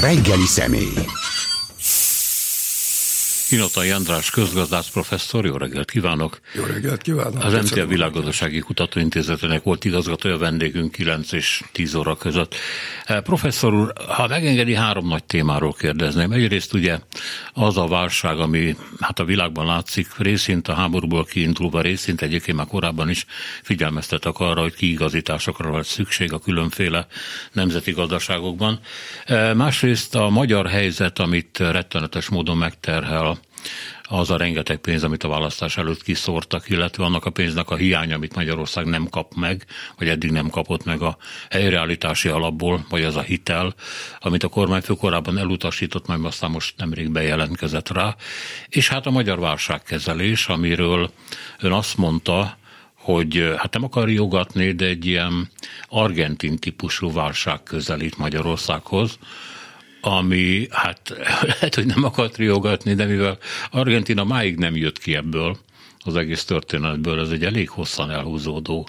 Reggeli személy. Inotai András közgazdász professzor, jó reggelt kívánok! Jó reggelt kívánok! Az MTA Világgazdasági Kutatóintézetének volt igazgatója vendégünk 9 és 10 óra között. Eh, professzor úr, ha megengedi, három nagy témáról kérdezném. Egyrészt ugye az a válság, ami hát a világban látszik, részint a háborúból kiindulva, részint egyébként már korábban is figyelmeztetek arra, hogy kiigazításokra lesz szükség a különféle nemzeti gazdaságokban. Eh, másrészt a magyar helyzet, amit rettenetes módon megterhel az a rengeteg pénz, amit a választás előtt kiszórtak, illetve annak a pénznek a hiánya, amit Magyarország nem kap meg, vagy eddig nem kapott meg a helyreállítási alapból, vagy az a hitel, amit a kormányfő korábban elutasított, majd aztán most nemrég bejelentkezett rá. És hát a magyar válságkezelés, amiről ön azt mondta, hogy hát nem akar jogatni, de egy ilyen argentin típusú válság közelít Magyarországhoz, ami hát lehet, hogy nem akart riogatni, de mivel Argentina máig nem jött ki ebből, az egész történetből, ez egy elég hosszan elhúzódó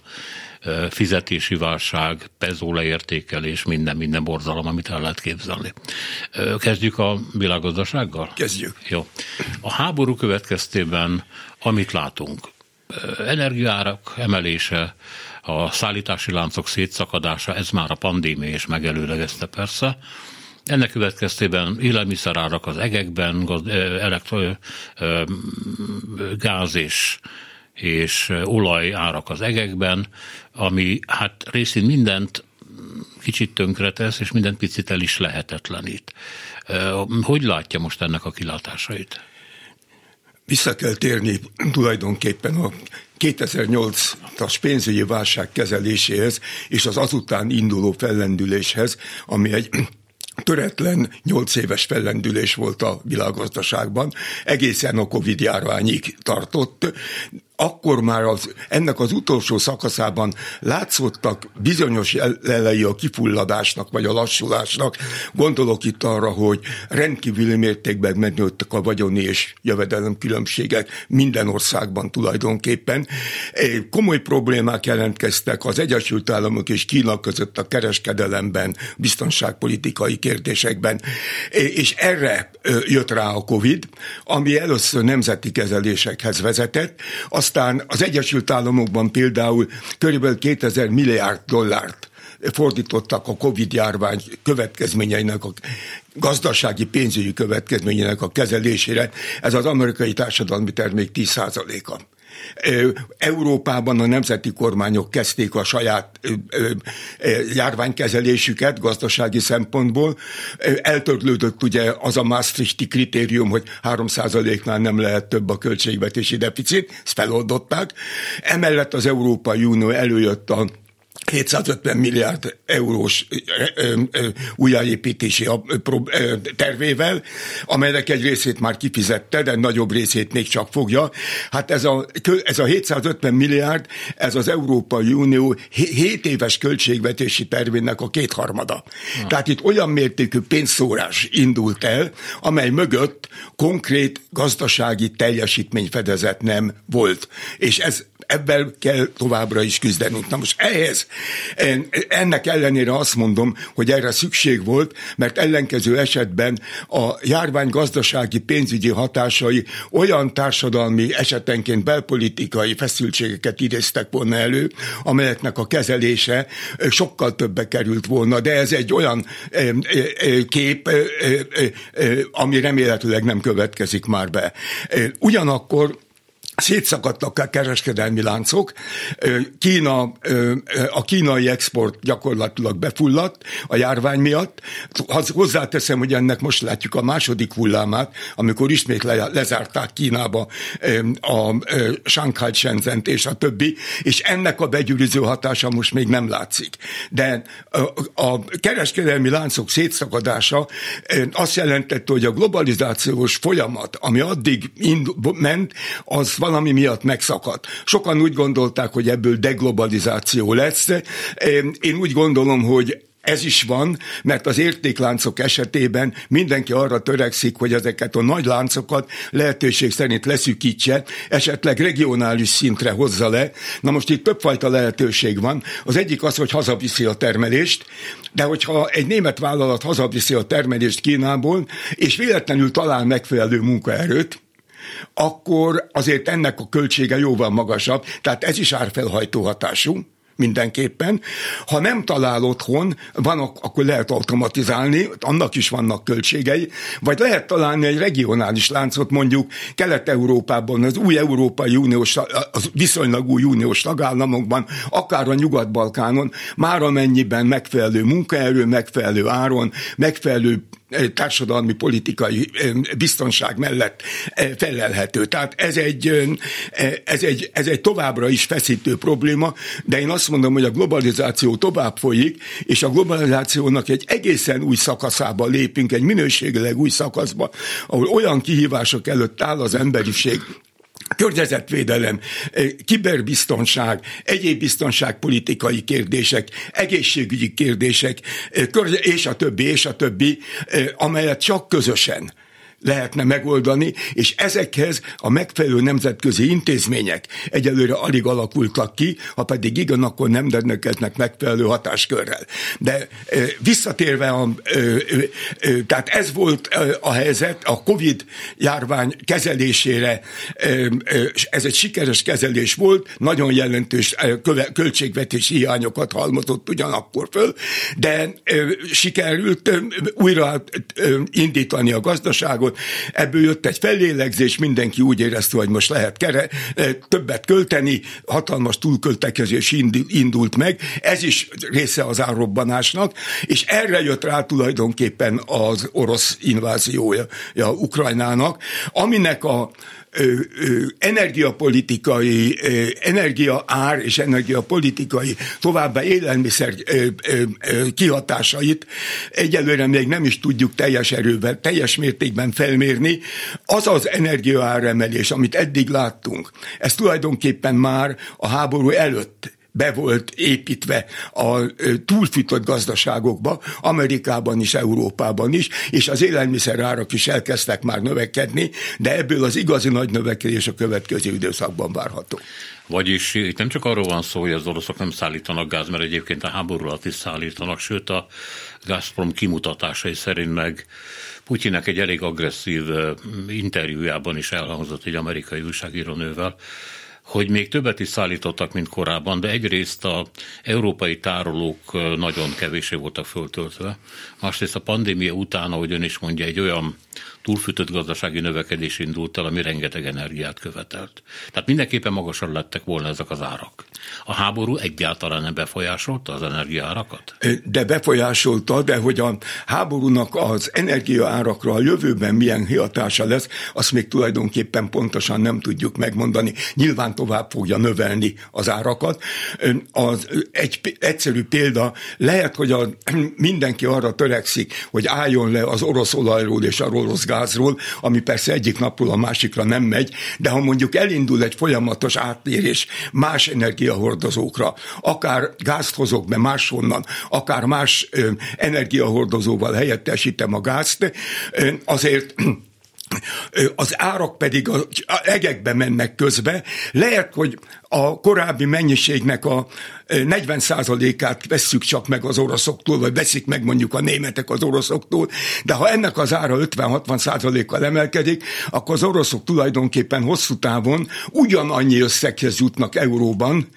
fizetési válság, pezó leértékelés, minden, minden borzalom, amit el lehet képzelni. Kezdjük a világgazdasággal? Kezdjük. Jó. A háború következtében, amit látunk, energiárak emelése, a szállítási láncok szétszakadása, ez már a pandémia és megelőlegezte persze, ennek következtében élelmiszerárak az egekben, elektro, gáz és, és olaj árak az egekben, ami hát részint mindent kicsit tönkretesz, és mindent picit el is lehetetlenít. Hogy látja most ennek a kilátásait? Vissza kell térni tulajdonképpen a 2008-as pénzügyi válság kezeléséhez és az azután induló fellendüléshez, ami egy töretlen nyolc éves fellendülés volt a világgazdaságban, egészen a Covid járványig tartott, akkor már az, ennek az utolsó szakaszában látszottak bizonyos elejé a kifulladásnak, vagy a lassulásnak. Gondolok itt arra, hogy rendkívüli mértékben megnőttek a vagyoni és jövedelem különbségek minden országban tulajdonképpen. Komoly problémák jelentkeztek az Egyesült Államok és Kína között a kereskedelemben, biztonságpolitikai kérdésekben, és erre jött rá a Covid, ami először nemzeti kezelésekhez vezetett, azt aztán az Egyesült Államokban például körülbelül 2000 milliárd dollárt fordítottak a Covid-járvány következményeinek, a gazdasági pénzügyi következményeinek a kezelésére. Ez az amerikai társadalmi termék 10%-a. Európában a nemzeti kormányok kezdték a saját járványkezelésüket gazdasági szempontból. Eltörlődött ugye az a Maastrichti kritérium, hogy 3%-nál nem lehet több a költségvetési deficit, ezt feloldották. Emellett az Európai Unió előjött a 750 milliárd eurós újjáépítési tervével, amelynek egy részét már kifizette, de nagyobb részét még csak fogja. Hát ez a, ez a 750 milliárd, ez az Európai Unió 7 éves költségvetési tervének a kétharmada. Ha. Tehát itt olyan mértékű pénzszórás indult el, amely mögött konkrét gazdasági teljesítményfedezet nem volt. És ez ebben kell továbbra is küzdenünk. Na most ehhez, ennek ellenére azt mondom, hogy erre szükség volt, mert ellenkező esetben a járvány gazdasági pénzügyi hatásai olyan társadalmi esetenként belpolitikai feszültségeket idéztek volna elő, amelyeknek a kezelése sokkal többe került volna, de ez egy olyan kép, ami remélhetőleg nem következik már be. Ugyanakkor szétszakadtak a kereskedelmi láncok, Kína, a kínai export gyakorlatilag befulladt a járvány miatt. Hozzáteszem, hogy ennek most látjuk a második hullámát, amikor ismét le, lezárták Kínába a Shanghai Shenzhen és a többi, és ennek a begyűrűző hatása most még nem látszik. De a kereskedelmi láncok szétszakadása azt jelentette, hogy a globalizációs folyamat, ami addig ment, az valami miatt megszakadt. Sokan úgy gondolták, hogy ebből deglobalizáció lesz. Én úgy gondolom, hogy ez is van, mert az értékláncok esetében mindenki arra törekszik, hogy ezeket a nagy láncokat lehetőség szerint leszűkítse, esetleg regionális szintre hozza le. Na most itt többfajta lehetőség van. Az egyik az, hogy hazaviszi a termelést, de hogyha egy német vállalat hazaviszi a termelést Kínából, és véletlenül talál megfelelő munkaerőt, akkor azért ennek a költsége jóval magasabb, tehát ez is árfelhajtó hatású mindenképpen. Ha nem talál otthon, van, akkor lehet automatizálni, annak is vannak költségei, vagy lehet találni egy regionális láncot, mondjuk Kelet-Európában, az új Európai Uniós, az viszonylag új uniós tagállamokban, akár a Nyugat-Balkánon, már amennyiben megfelelő munkaerő, megfelelő áron, megfelelő társadalmi politikai biztonság mellett felelhető. Tehát ez egy, ez, egy, ez egy továbbra is feszítő probléma, de én azt mondom, hogy a globalizáció tovább folyik, és a globalizációnak egy egészen új szakaszába lépünk, egy minőségileg új szakaszba, ahol olyan kihívások előtt áll az emberiség, környezetvédelem, kiberbiztonság, egyéb biztonságpolitikai kérdések, egészségügyi kérdések, és a többi, és a többi, amelyet csak közösen lehetne megoldani, és ezekhez a megfelelő nemzetközi intézmények egyelőre alig alakultak ki, ha pedig igen, akkor nem rendelkeznek megfelelő hatáskörrel. De visszatérve, a, tehát ez volt a helyzet, a Covid járvány kezelésére, ez egy sikeres kezelés volt, nagyon jelentős költségvetési hiányokat halmozott ugyanakkor föl, de sikerült újra indítani a gazdaságot, volt, ebből jött egy fellélegzés, mindenki úgy érezte, hogy most lehet kere, eh, többet költeni, hatalmas túlköltekezés indult meg, ez is része az árrobbanásnak, és erre jött rá tulajdonképpen az orosz inváziója Ukrajnának, aminek a energiapolitikai, energia ár és energiapolitikai, továbbá élelmiszer kihatásait egyelőre még nem is tudjuk teljes erővel, teljes mértékben felmérni. Az az energiaáremelés, amit eddig láttunk, ez tulajdonképpen már a háború előtt be volt építve a túlfűtött gazdaságokba, Amerikában is, Európában is, és az élelmiszerárak is elkezdtek már növekedni, de ebből az igazi nagy növekedés a következő időszakban várható. Vagyis itt nem csak arról van szó, hogy az oroszok nem szállítanak gáz, mert egyébként a háború alatt is szállítanak, sőt a Gazprom kimutatásai szerint meg Putyinek egy elég agresszív interjújában is elhangzott egy amerikai újságírónővel, hogy még többet is szállítottak, mint korábban, de egyrészt a európai tárolók nagyon kevésé voltak föltöltve, másrészt a pandémia után, ahogy ön is mondja, egy olyan túlfűtött gazdasági növekedés indult el, ami rengeteg energiát követelt. Tehát mindenképpen magasan lettek volna ezek az árak. A háború egyáltalán nem befolyásolta az energiaárakat? De befolyásolta, de hogy a háborúnak az energiaárakra a jövőben milyen hatása lesz, azt még tulajdonképpen pontosan nem tudjuk megmondani. Nyilván tovább fogja növelni az árakat. Az egy egyszerű példa, lehet, hogy a, mindenki arra törekszik, hogy álljon le az orosz olajról és a orosz gázról, ami persze egyik napról a másikra nem megy, de ha mondjuk elindul egy folyamatos áttérés más energiahordozókra, akár gázt hozok be máshonnan, akár más ö, energiahordozóval helyettesítem a gázt, ö, azért az árak pedig a egekbe mennek közbe. Lehet, hogy a korábbi mennyiségnek a 40%-át vesszük csak meg az oroszoktól, vagy veszik meg mondjuk a németek az oroszoktól, de ha ennek az ára 50-60%-kal emelkedik, akkor az oroszok tulajdonképpen hosszú távon ugyanannyi összeghez jutnak euróban,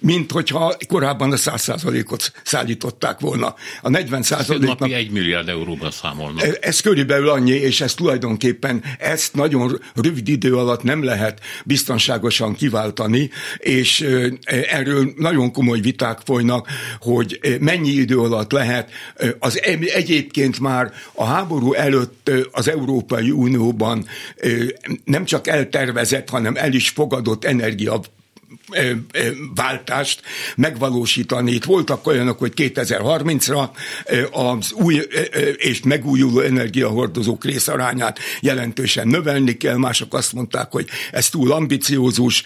mint hogyha korábban a 100%-ot szállították volna. A 40 százaléknak... Napi 1 milliárd euróban számolnak. E, ez körülbelül annyi, és ez tulajdonképpen ezt nagyon rövid idő alatt nem lehet biztonságosan kiváltani, és erről nagyon komoly viták folynak, hogy mennyi idő alatt lehet az egyébként már a háború előtt az Európai Unióban nem csak eltervezett, hanem el is fogadott energia váltást megvalósítani. Itt voltak olyanok, hogy 2030-ra az új és megújuló energiahordozók részarányát jelentősen növelni kell, mások azt mondták, hogy ez túl ambiciózus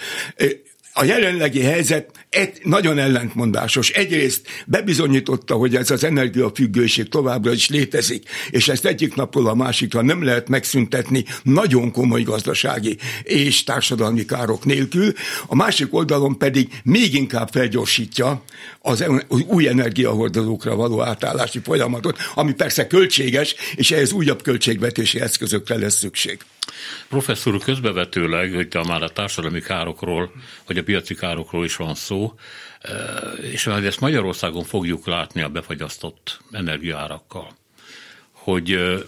a jelenlegi helyzet egy, nagyon ellentmondásos. Egyrészt bebizonyította, hogy ez az energiafüggőség továbbra is létezik, és ezt egyik napról a másikra nem lehet megszüntetni nagyon komoly gazdasági és társadalmi károk nélkül. A másik oldalon pedig még inkább felgyorsítja az új energiahordozókra való átállási folyamatot, ami persze költséges, és ehhez újabb költségvetési eszközökre lesz szükség. Professzor, közbevetőleg, hogy már a társadalmi károkról, vagy a piaci károkról is van szó, eh, és majd ezt Magyarországon fogjuk látni a befagyasztott energiárakkal, hogy eh,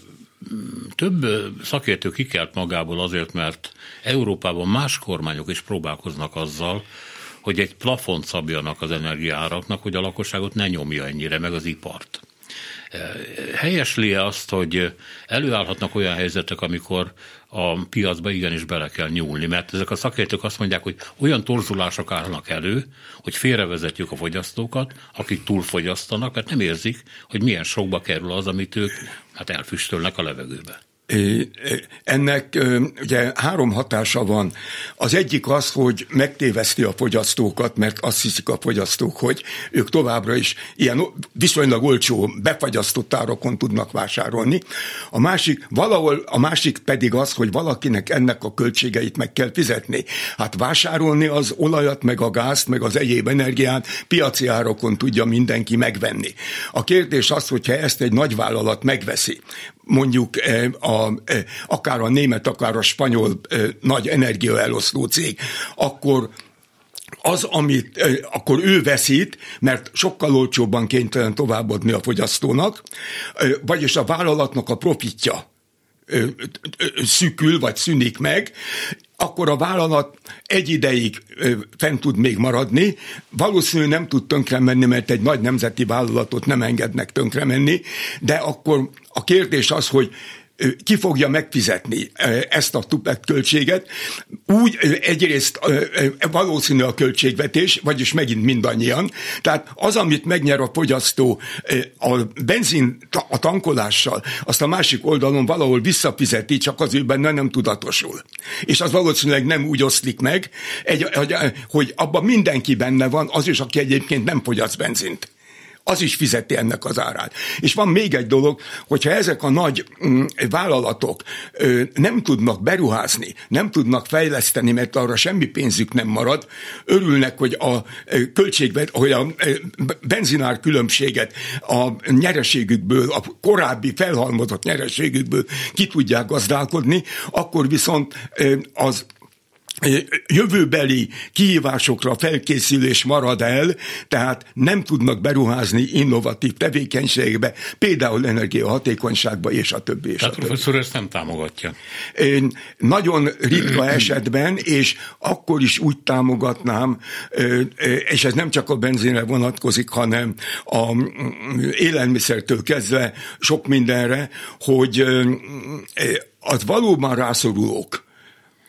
több szakértő kikelt magából azért, mert Európában más kormányok is próbálkoznak azzal, hogy egy plafont szabjanak az energiáraknak, hogy a lakosságot ne nyomja ennyire, meg az ipart. Helyesli-e azt, hogy előállhatnak olyan helyzetek, amikor a piacba igenis bele kell nyúlni, mert ezek a szakértők azt mondják, hogy olyan torzulások állnak elő, hogy félrevezetjük a fogyasztókat, akik túlfogyasztanak, mert nem érzik, hogy milyen sokba kerül az, amit ők hát elfüstölnek a levegőbe. Ennek ugye három hatása van. Az egyik az, hogy megtéveszti a fogyasztókat, mert azt hiszik a fogyasztók, hogy ők továbbra is ilyen viszonylag olcsó, befagyasztott árakon tudnak vásárolni. A másik, valahol a másik pedig az, hogy valakinek ennek a költségeit meg kell fizetni. Hát vásárolni az olajat, meg a gázt, meg az egyéb energiát piaci árakon tudja mindenki megvenni. A kérdés az, hogyha ezt egy nagyvállalat megveszi, mondjuk eh, a, eh, akár a német, akár a spanyol eh, nagy energiaeloszló cég, akkor az, amit akkor ő veszít, mert sokkal olcsóbban kénytelen továbbadni a fogyasztónak, vagyis a vállalatnak a profitja szükül, vagy szűnik meg, akkor a vállalat egy ideig fent tud még maradni, valószínűleg nem tud tönkre menni, mert egy nagy nemzeti vállalatot nem engednek tönkre menni, de akkor a kérdés az, hogy ki fogja megfizetni ezt a tupet költséget. Úgy egyrészt valószínű a költségvetés, vagyis megint mindannyian. Tehát az, amit megnyer a fogyasztó a benzin a tankolással, azt a másik oldalon valahol visszafizeti, csak az ő benne nem tudatosul. És az valószínűleg nem úgy oszlik meg, hogy abban mindenki benne van, az is, aki egyébként nem fogyaszt benzint az is fizeti ennek az árát. És van még egy dolog, hogyha ezek a nagy mm, vállalatok nem tudnak beruházni, nem tudnak fejleszteni, mert arra semmi pénzük nem marad, örülnek, hogy a költségvet, hogy a benzinár különbséget a nyereségükből, a korábbi felhalmozott nyereségükből ki tudják gazdálkodni, akkor viszont az jövőbeli kihívásokra felkészülés marad el, tehát nem tudnak beruházni innovatív tevékenységbe, például energiahatékonyságba és a többi. És tehát a professzor ezt nem támogatja? Nagyon ritka esetben, és akkor is úgy támogatnám, és ez nem csak a benzinre vonatkozik, hanem a élelmiszertől kezdve sok mindenre, hogy az valóban rászorulók,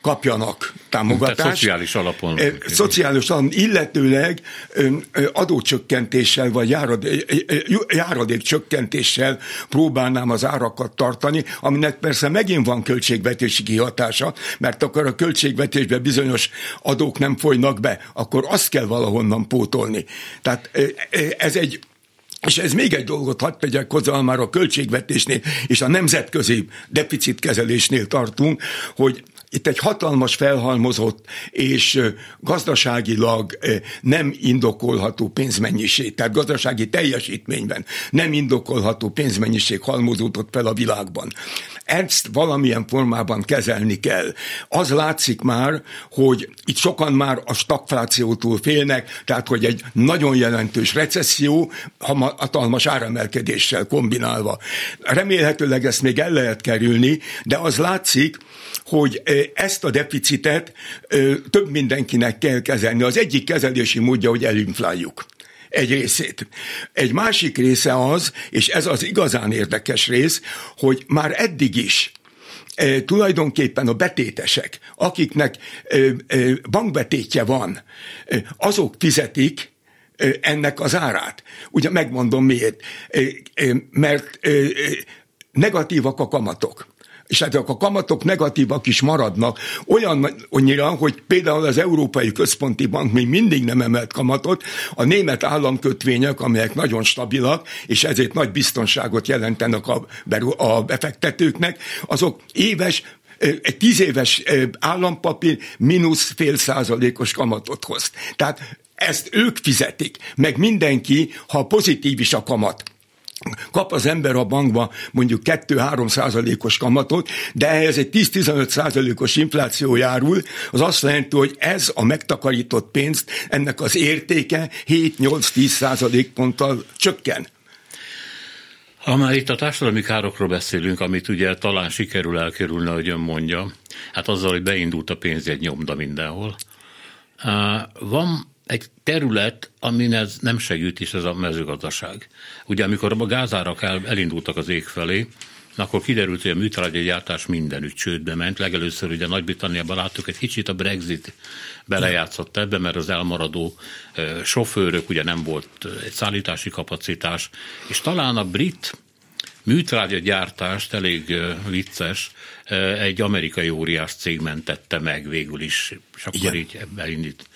kapjanak támogatást. Tehát szociális alapon. Szociális alapon, illetőleg adócsökkentéssel vagy járadék, csökkentéssel próbálnám az árakat tartani, aminek persze megint van költségvetési kihatása, mert akkor a költségvetésbe bizonyos adók nem folynak be, akkor azt kell valahonnan pótolni. Tehát ez egy és ez még egy dolgot hadd tegyek hozzá, már a költségvetésnél és a nemzetközi deficitkezelésnél tartunk, hogy itt egy hatalmas felhalmozott és gazdaságilag nem indokolható pénzmennyiség, tehát gazdasági teljesítményben nem indokolható pénzmennyiség halmozódott fel a világban. Ezt valamilyen formában kezelni kell. Az látszik már, hogy itt sokan már a stagflációtól félnek, tehát hogy egy nagyon jelentős recesszió hatalmas áremelkedéssel kombinálva. Remélhetőleg ezt még el lehet kerülni, de az látszik, hogy ezt a deficitet több mindenkinek kell kezelni. Az egyik kezelési módja, hogy elinfláljuk egy részét. Egy másik része az, és ez az igazán érdekes rész, hogy már eddig is tulajdonképpen a betétesek, akiknek e, bankbetétje van, azok fizetik ennek az árát. Ugye megmondom miért. Mert negatívak a kamatok és hát a kamatok negatívak is maradnak, olyan annyira, hogy például az Európai Központi Bank még mindig nem emelt kamatot, a német államkötvények, amelyek nagyon stabilak, és ezért nagy biztonságot jelentenek a, a befektetőknek, azok éves egy tíz éves állampapír mínusz fél százalékos kamatot hoz. Tehát ezt ők fizetik, meg mindenki, ha pozitív is a kamat kap az ember a bankba mondjuk 2-3 százalékos kamatot, de ehhez egy 10-15 százalékos infláció járul, az azt jelenti, hogy ez a megtakarított pénzt, ennek az értéke 7-8-10 százalék ponttal csökken. Ha már itt a társadalmi károkról beszélünk, amit ugye talán sikerül elkerülni, hogy ön mondja, hát azzal, hogy beindult a pénzjegy nyomda mindenhol. Van egy terület, amin ez nem segít is, ez a mezőgazdaság. Ugye amikor a gázárak el, elindultak az ég felé, akkor kiderült, hogy a műtrágya gyártás mindenütt csődbe ment. Legelőször ugye Nagy-Britanniában láttuk, egy kicsit a Brexit belejátszott ebbe, mert az elmaradó sofőrök, ugye nem volt egy szállítási kapacitás, és talán a brit műtrágya gyártást elég vicces, egy amerikai óriás cég mentette meg végül is, és akkor Igen. így beindít.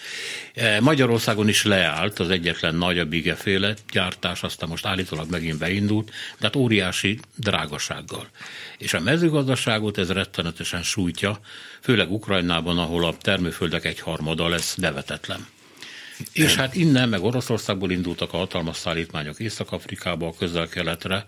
Magyarországon is leállt az egyetlen nagy a bigeféle gyártás, aztán most állítólag megint beindult, de hát óriási drágasággal. És a mezőgazdaságot ez rettenetesen sújtja, főleg Ukrajnában, ahol a termőföldek egy harmada lesz nevetetlen. És hát innen, meg Oroszországból indultak a hatalmas szállítmányok Észak-Afrikába, a közel-keletre,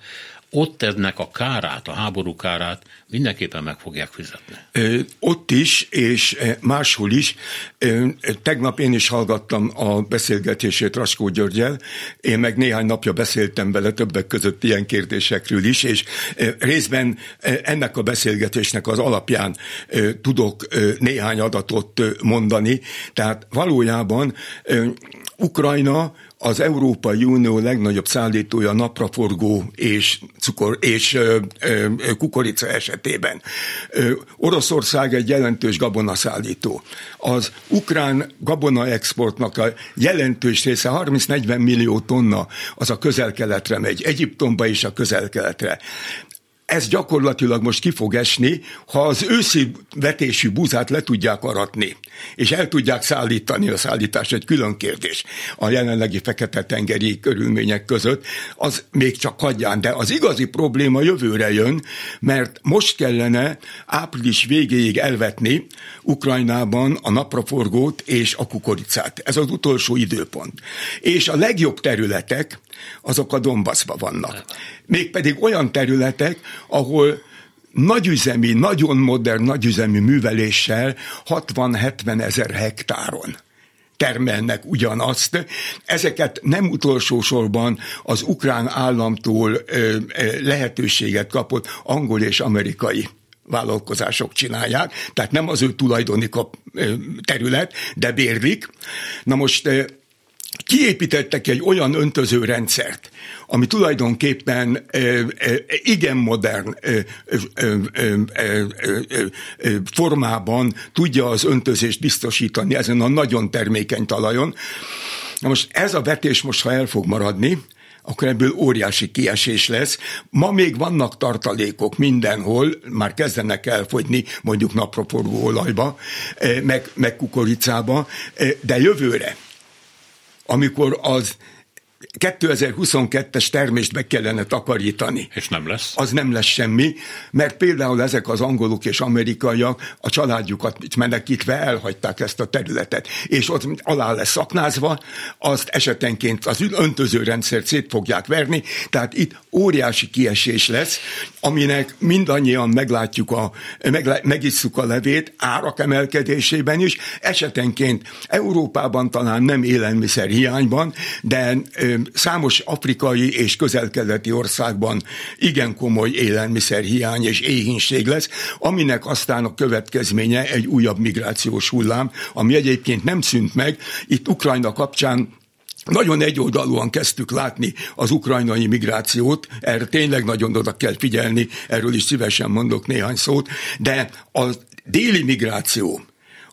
ott ennek a kárát, a háború kárát mindenképpen meg fogják fizetni. Ö, ott is, és máshol is. Ö, tegnap én is hallgattam a beszélgetését Raskó Györgyel, én meg néhány napja beszéltem vele többek között ilyen kérdésekről is, és részben ennek a beszélgetésnek az alapján tudok néhány adatot mondani. Tehát valójában Ukrajna az Európai Unió legnagyobb szállítója napraforgó és cukor és ö, ö, kukorica esetében. Ö, Oroszország egy jelentős gabonaszállító. Az ukrán gabona exportnak a jelentős része, 30-40 millió tonna, az a közel-keletre megy, Egyiptomba és a közel-keletre ez gyakorlatilag most ki fog esni, ha az őszi vetésű búzát le tudják aratni, és el tudják szállítani, a szállítás egy külön kérdés a jelenlegi fekete-tengeri körülmények között, az még csak hagyján, de az igazi probléma jövőre jön, mert most kellene április végéig elvetni Ukrajnában a napraforgót és a kukoricát. Ez az utolsó időpont. És a legjobb területek, azok a Donbassban vannak. Mégpedig olyan területek, ahol nagyüzemi, nagyon modern nagyüzemi műveléssel 60-70 ezer hektáron termelnek ugyanazt. Ezeket nem utolsó sorban az ukrán államtól lehetőséget kapott angol és amerikai vállalkozások csinálják, tehát nem az ő tulajdoni terület, de bérlik. Na most kiépítettek egy olyan öntöző rendszert, ami tulajdonképpen igen modern formában tudja az öntözést biztosítani ezen a nagyon termékeny talajon. Na most ez a vetés most, ha el fog maradni, akkor ebből óriási kiesés lesz. Ma még vannak tartalékok mindenhol, már kezdenek elfogyni mondjuk napraforgó olajba, meg, meg kukoricába, de jövőre amikor az 2022-es termést meg kellene takarítani. És nem lesz? Az nem lesz semmi, mert például ezek az angolok és amerikaiak a családjukat menekítve elhagyták ezt a területet, és ott alá lesz szaknázva, azt esetenként az öntöző rendszert szét fogják verni, tehát itt óriási kiesés lesz, aminek mindannyian meglátjuk a, meglá, megisszuk a levét árak emelkedésében is, esetenként Európában talán nem élelmiszer hiányban, de számos afrikai és közelkeleti országban igen komoly élelmiszerhiány és éhínség lesz, aminek aztán a következménye egy újabb migrációs hullám, ami egyébként nem szűnt meg. Itt Ukrajna kapcsán nagyon egyoldalúan kezdtük látni az ukrajnai migrációt, erre tényleg nagyon oda kell figyelni, erről is szívesen mondok néhány szót, de a déli migráció,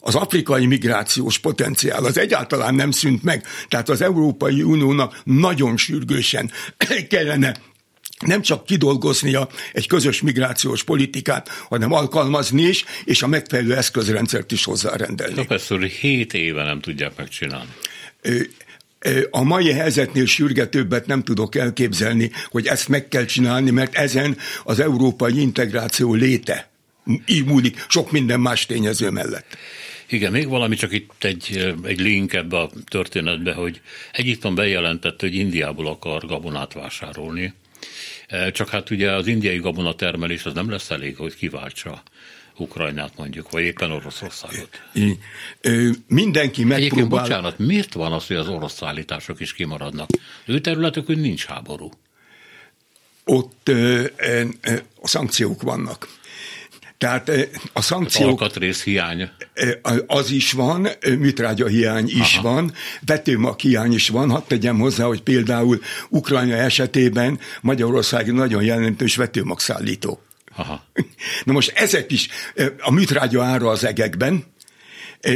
az afrikai migrációs potenciál az egyáltalán nem szűnt meg. Tehát az Európai Uniónak nagyon sürgősen kellene nem csak kidolgoznia egy közös migrációs politikát, hanem alkalmazni is, és a megfelelő eszközrendszert is hozzárendelni. Professzor, hét éve nem tudják megcsinálni. A mai helyzetnél sürgetőbbet nem tudok elképzelni, hogy ezt meg kell csinálni, mert ezen az európai integráció léte így múlik sok minden más tényező mellett. Igen, még valami, csak itt egy, egy link ebbe a történetbe, hogy Egyiptom bejelentette, hogy Indiából akar gabonát vásárolni. Csak hát ugye az indiai gabonatermelés az nem lesz elég, hogy kiváltsa Ukrajnát mondjuk, vagy éppen Oroszországot. Mindenki megpróbál... Egyébként bocsánat, miért van az, hogy az orosz szállítások is kimaradnak? Ő területükön nincs háború. Ott ö, ö, a szankciók vannak. Tehát a szankciók... Alkatrész hiány. Az is van, műtrágya hiány is Aha. van, vetőmag hiány is van. Hadd tegyem hozzá, hogy például Ukrajna esetében Magyarország nagyon jelentős vetőmag szállító. Aha. Na most ezek is, a műtrágya ára az egekben,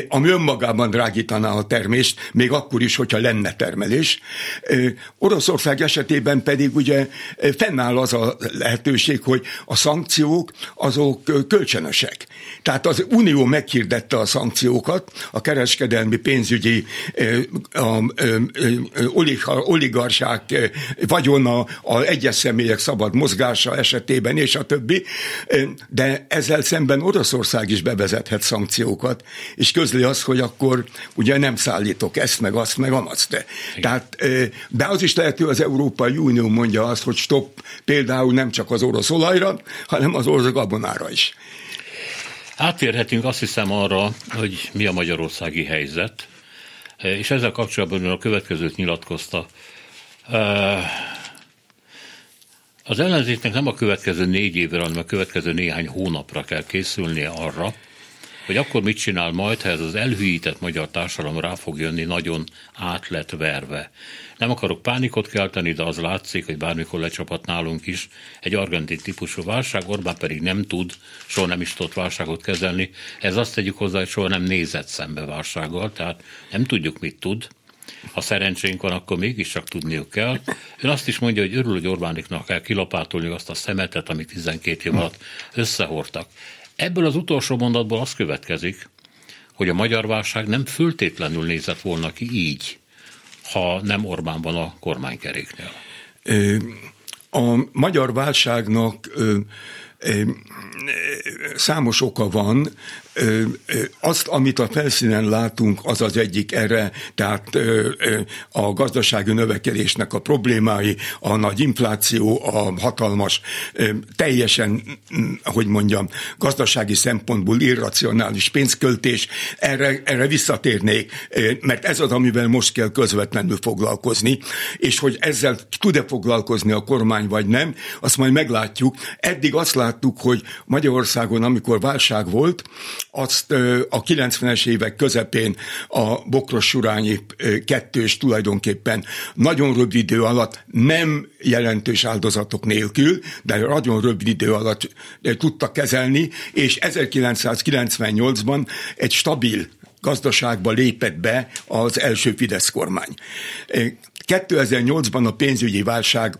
ami önmagában drágítaná a termést, még akkor is, hogyha lenne termelés. Oroszország esetében pedig ugye fennáll az a lehetőség, hogy a szankciók azok kölcsönösek. Tehát az Unió meghirdette a szankciókat, a kereskedelmi pénzügyi a, oligarchák vagyona, a egyes személyek szabad mozgása esetében, és a többi, de ezzel szemben Oroszország is bevezethet szankciókat, és közli azt, hogy akkor ugye nem szállítok ezt, meg azt, meg amazt. De, tehát, de az is lehető, az Európai Unió mondja azt, hogy stop például nem csak az orosz olajra, hanem az orosz gabonára is. Átérhetünk azt hiszem arra, hogy mi a magyarországi helyzet, és ezzel kapcsolatban a következőt nyilatkozta. Az ellenzéknek nem a következő négy évre, hanem a következő néhány hónapra kell készülnie arra, hogy akkor mit csinál majd, ha ez az elhűített magyar társadalom rá fog jönni nagyon át lett verve. Nem akarok pánikot kelteni, de az látszik, hogy bármikor lecsapat nálunk is egy argentin típusú válság, Orbán pedig nem tud, soha nem is tudott válságot kezelni. Ez azt tegyük hozzá, hogy soha nem nézett szembe válsággal, tehát nem tudjuk, mit tud. Ha szerencsénk van, akkor mégiscsak tudniuk kell. Ön azt is mondja, hogy örül, hogy Orbániknak kell kilapátolni azt a szemetet, amit 12 év alatt összehordtak. Ebből az utolsó mondatból az következik, hogy a magyar válság nem föltétlenül nézett volna ki így, ha nem Orbán van a kormánykeréknél. A magyar válságnak számos oka van, azt, amit a felszínen látunk, az az egyik erre, tehát a gazdasági növekedésnek a problémái, a nagy infláció, a hatalmas, teljesen, hogy mondjam, gazdasági szempontból irracionális pénzköltés, erre, erre visszatérnék, mert ez az, amivel most kell közvetlenül foglalkozni, és hogy ezzel tud-e foglalkozni a kormány, vagy nem, azt majd meglátjuk. Eddig azt láttuk, hogy Magyarországon, amikor válság volt, azt a 90-es évek közepén a Bokros-Surányi kettős tulajdonképpen nagyon rövid idő alatt nem jelentős áldozatok nélkül, de nagyon rövid idő alatt tudta kezelni, és 1998-ban egy stabil gazdaságba lépett be az első Fidesz kormány. 2008-ban a pénzügyi válság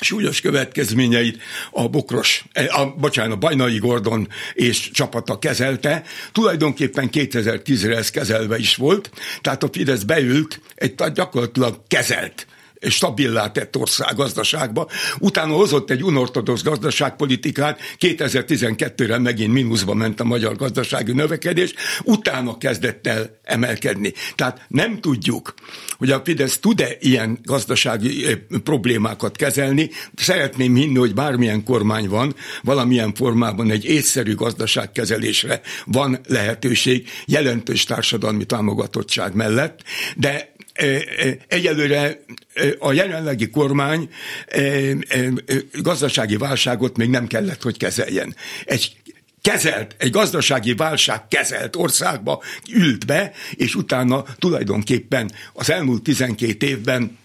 súlyos következményeit a Bokros, eh, a, bocsánat, a Bajnai Gordon és csapata kezelte. Tulajdonképpen 2010-re ez kezelve is volt, tehát a Fidesz beült, egy gyakorlatilag kezelt stabilá tett ország gazdaságba. Utána hozott egy unortodox gazdaságpolitikát, 2012-re megint mínuszba ment a magyar gazdasági növekedés, utána kezdett el emelkedni. Tehát nem tudjuk, hogy a Fidesz tud-e ilyen gazdasági eh, problémákat kezelni. Szeretném hinni, hogy bármilyen kormány van, valamilyen formában egy észszerű gazdaságkezelésre van lehetőség jelentős társadalmi támogatottság mellett, de Egyelőre a jelenlegi kormány gazdasági válságot még nem kellett, hogy kezeljen. Egy kezelt, egy gazdasági válság kezelt országba ült be, és utána tulajdonképpen az elmúlt 12 évben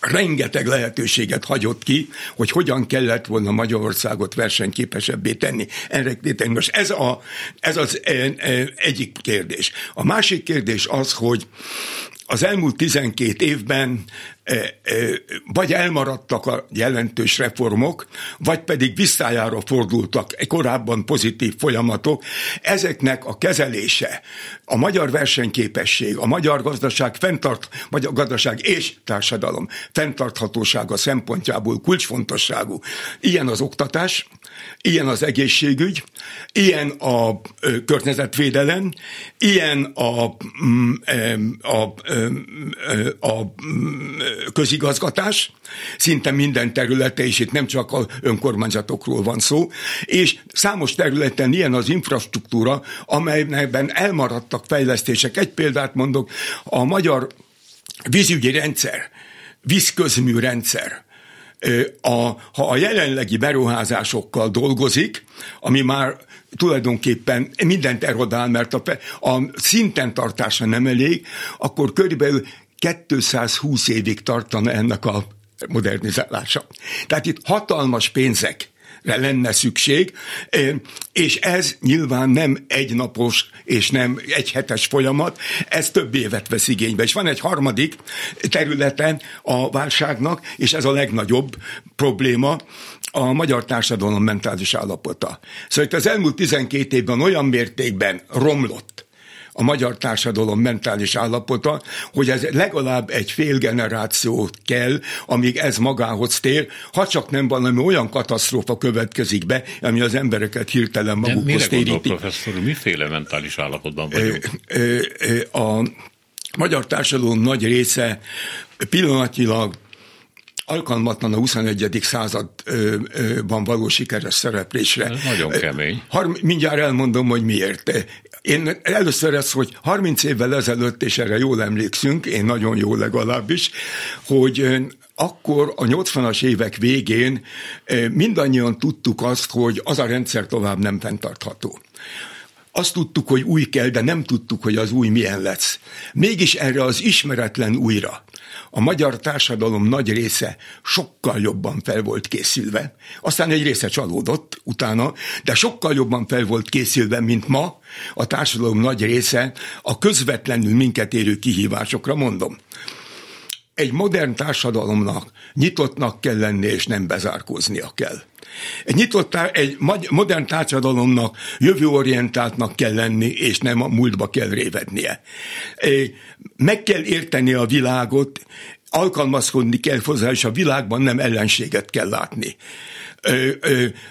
rengeteg lehetőséget hagyott ki, hogy hogyan kellett volna Magyarországot versenyképesebbé tenni. Erre most ez, a, ez az egyik kérdés. A másik kérdés az, hogy az elmúlt 12 évben vagy elmaradtak a jelentős reformok, vagy pedig visszájára fordultak korábban pozitív folyamatok. Ezeknek a kezelése, a magyar versenyképesség, a magyar gazdaság fenntart, vagy a gazdaság és társadalom fenntarthatósága szempontjából kulcsfontosságú. Ilyen az oktatás, ilyen az egészségügy, ilyen a környezetvédelem, ilyen a, mm, a, a, a mm, közigazgatás, szinte minden területe, és itt nem csak a önkormányzatokról van szó, és számos területen ilyen az infrastruktúra, amelyben elmaradtak fejlesztések. Egy példát mondok, a magyar vízügyi rendszer, vízközmű rendszer, a, ha a jelenlegi beruházásokkal dolgozik, ami már tulajdonképpen mindent erodál, mert a, a szinten tartása nem elég, akkor körülbelül 220 évig tartana ennek a modernizálása. Tehát itt hatalmas pénzek lenne szükség, és ez nyilván nem egynapos és nem egy hetes folyamat, ez több évet vesz igénybe. És van egy harmadik területen a válságnak, és ez a legnagyobb probléma, a magyar társadalom mentális állapota. Szóval itt az elmúlt 12 évben olyan mértékben romlott a magyar társadalom mentális állapota, hogy ez legalább egy fél generáció kell, amíg ez magához tér, ha csak nem valami olyan katasztrófa következik be, ami az embereket hirtelen magukhoz téríti. Gondol, professzor, miféle mentális állapotban vagyunk? A magyar társadalom nagy része alkalmatlan a 21. században való sikeres szereplésre. Ez nagyon kemény. Har- mindjárt elmondom, hogy miért. Én először ez, hogy 30 évvel ezelőtt, és erre jól emlékszünk, én nagyon jól legalábbis, hogy akkor a 80-as évek végén mindannyian tudtuk azt, hogy az a rendszer tovább nem fenntartható. Azt tudtuk, hogy új kell, de nem tudtuk, hogy az új milyen lesz. Mégis erre az ismeretlen újra a magyar társadalom nagy része sokkal jobban fel volt készülve. Aztán egy része csalódott utána, de sokkal jobban fel volt készülve, mint ma a társadalom nagy része a közvetlenül minket érő kihívásokra mondom. Egy modern társadalomnak nyitottnak kell lenni, és nem bezárkóznia kell. Egy nyitott, egy modern társadalomnak jövőorientáltnak kell lenni, és nem a múltba kell révednie. Meg kell érteni a világot, alkalmazkodni kell hozzá, és a világban nem ellenséget kell látni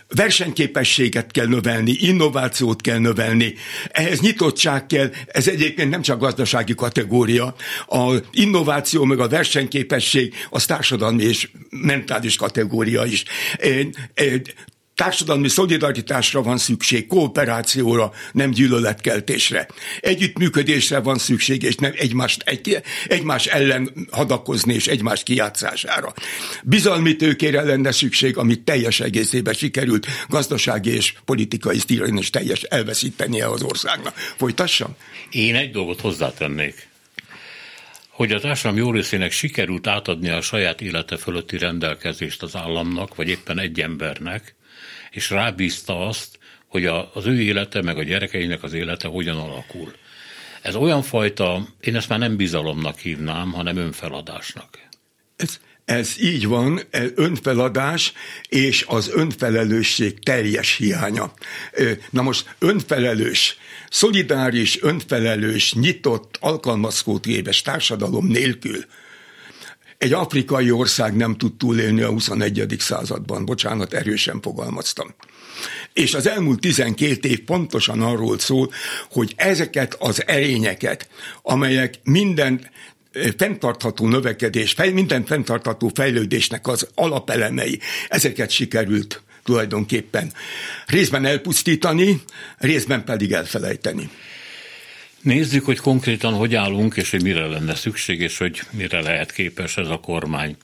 versenyképességet kell növelni, innovációt kell növelni, ehhez nyitottság kell, ez egyébként nem csak gazdasági kategória, a innováció meg a versenyképesség az társadalmi és mentális kategória is. Társadalmi szolidaritásra van szükség, kooperációra, nem gyűlöletkeltésre. Együttműködésre van szükség, és nem egymást, egy, egymás ellen hadakozni és egymás kijátszására. Bizalmi tőkére lenne szükség, amit teljes egészében sikerült gazdasági és politikai stílen is teljes elveszítenie az országnak. Folytassam? Én egy dolgot hozzátennék hogy a társadalom jó részének sikerült átadni a saját élete fölötti rendelkezést az államnak, vagy éppen egy embernek, és rábízta azt, hogy a, az ő élete, meg a gyerekeinek az élete hogyan alakul. Ez olyan fajta, én ezt már nem bizalomnak hívnám, hanem önfeladásnak. Ez, ez így van, önfeladás és az önfelelősség teljes hiánya. Na most önfelelős, szolidáris, önfelelős, nyitott, alkalmazkodóéves társadalom nélkül egy afrikai ország nem tud túlélni a 21. században. Bocsánat, erősen fogalmaztam. És az elmúlt 12 év pontosan arról szól, hogy ezeket az erényeket, amelyek minden eh, fenntartható növekedés, minden fenntartható fejlődésnek az alapelemei, ezeket sikerült tulajdonképpen részben elpusztítani, részben pedig elfelejteni. Nézzük, hogy konkrétan hogy állunk, és hogy mire lenne szükség, és hogy mire lehet képes ez a kormány.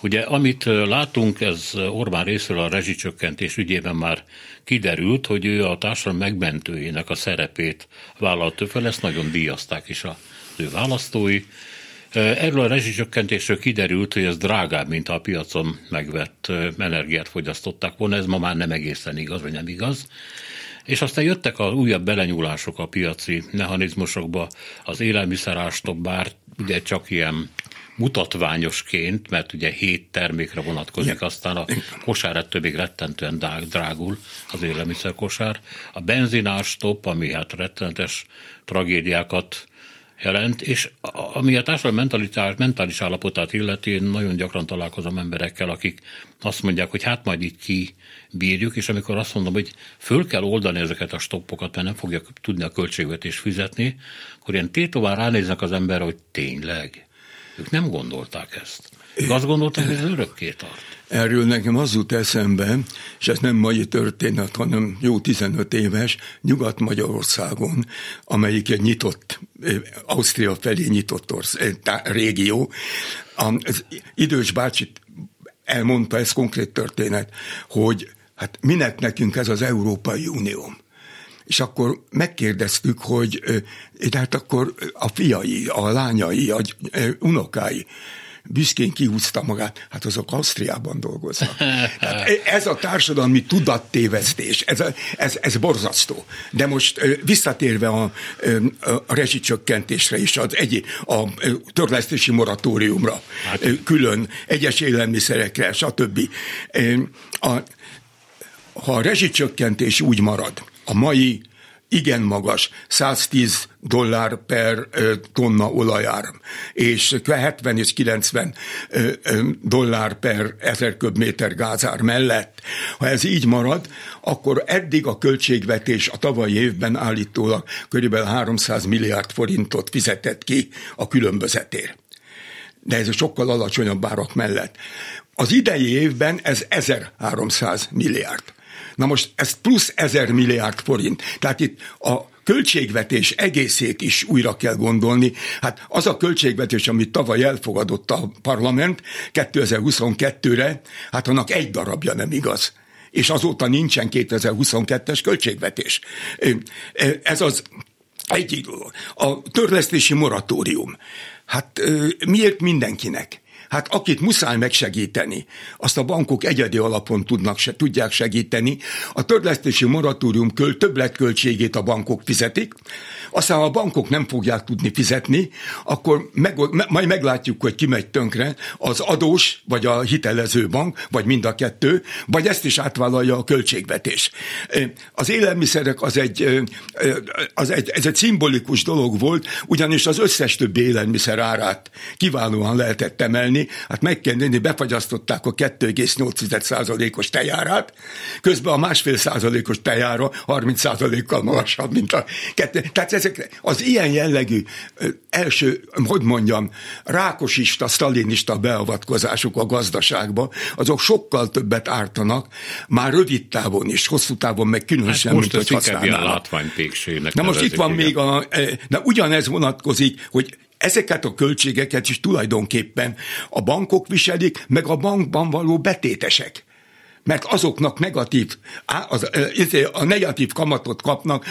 Ugye, amit látunk, ez Orbán részéről a rezsicsökkentés ügyében már kiderült, hogy ő a társadalom megmentőjének a szerepét vállalta fel, ezt nagyon díjazták is a ő választói. Erről a rezsicsökkentésről kiderült, hogy ez drágább, mint a piacon megvett energiát fogyasztották volna, ez ma már nem egészen igaz, vagy nem igaz. És aztán jöttek a újabb belenyúlások a piaci mechanizmusokba, az élelmiszerástop bár ugye csak ilyen mutatványosként, mert ugye hét termékre vonatkozik, aztán a kosár ettől még rettentően drágul, az élelmiszerkosár. A benzinás top, ami hát rettenetes tragédiákat jelent, és ami a társadalmi mentalitás, mentális állapotát illeti, én nagyon gyakran találkozom emberekkel, akik azt mondják, hogy hát majd itt bírjuk, és amikor azt mondom, hogy föl kell oldani ezeket a stoppokat, mert nem fogja tudni a költségvetés fizetni, akkor ilyen tétován ránéznek az emberre, hogy tényleg. Ők nem gondolták ezt. Ők azt gondolták, hogy ez örökké tart. Erről nekem az jut eszembe, és ez nem mai történet, hanem jó 15 éves, Nyugat-Magyarországon, amelyik egy nyitott, Ausztria felé nyitott orsz, régió. Az idős bácsi elmondta, ez konkrét történet, hogy hát minek nekünk ez az Európai Unió és akkor megkérdeztük, hogy hát akkor a fiai, a lányai, a unokái, büszkén kihúzta magát, hát azok Ausztriában dolgoznak. Hát ez a társadalmi tudattévesztés, ez, ez, ez borzasztó. De most visszatérve a, a rezsicsökkentésre és az egy, a törlesztési moratóriumra, hát. külön egyes élelmiszerekre, stb. A, ha a rezsicsökkentés úgy marad, a mai igen magas, 110 dollár per tonna olajár, és 70 és 90 dollár per ezer köbméter gázár mellett. Ha ez így marad, akkor eddig a költségvetés a tavalyi évben állítólag kb. 300 milliárd forintot fizetett ki a különbözetért. De ez sokkal alacsonyabb árak mellett. Az idei évben ez 1300 milliárd. Na most ez plusz ezer milliárd forint. Tehát itt a költségvetés egészét is újra kell gondolni. Hát az a költségvetés, amit tavaly elfogadott a parlament 2022-re, hát annak egy darabja nem igaz és azóta nincsen 2022-es költségvetés. Ez az egyik A törlesztési moratórium. Hát miért mindenkinek? Hát akit muszáj megsegíteni, azt a bankok egyedi alapon tudnak, se, tudják segíteni. A törlesztési moratórium köl, többletköltségét a bankok fizetik, aztán a bankok nem fogják tudni fizetni, akkor meg, majd meglátjuk, hogy ki megy tönkre, az adós, vagy a hitelező bank, vagy mind a kettő, vagy ezt is átvállalja a költségvetés. Az élelmiszerek az egy, az egy, ez egy szimbolikus dolog volt, ugyanis az összes többi élelmiszer árát kiválóan lehetett emelni, hát meg kell nézni, befagyasztották a 2,8%-os tejárát, közben a másfél százalékos tejára 30 százalékkal magasabb, mint a kettő. Tehát ezek az ilyen jellegű első, hogy mondjam, rákosista, sztalinista beavatkozások a gazdaságba, azok sokkal többet ártanak, már rövid távon is, hosszú távon meg különösen, hát most mint hogy használnának. Na most itt van igen. még a, de ugyanez vonatkozik, hogy ezeket a költségeket is tulajdonképpen a bankok viselik, meg a bankban való betétesek mert azoknak negatív, az, a negatív kamatot kapnak,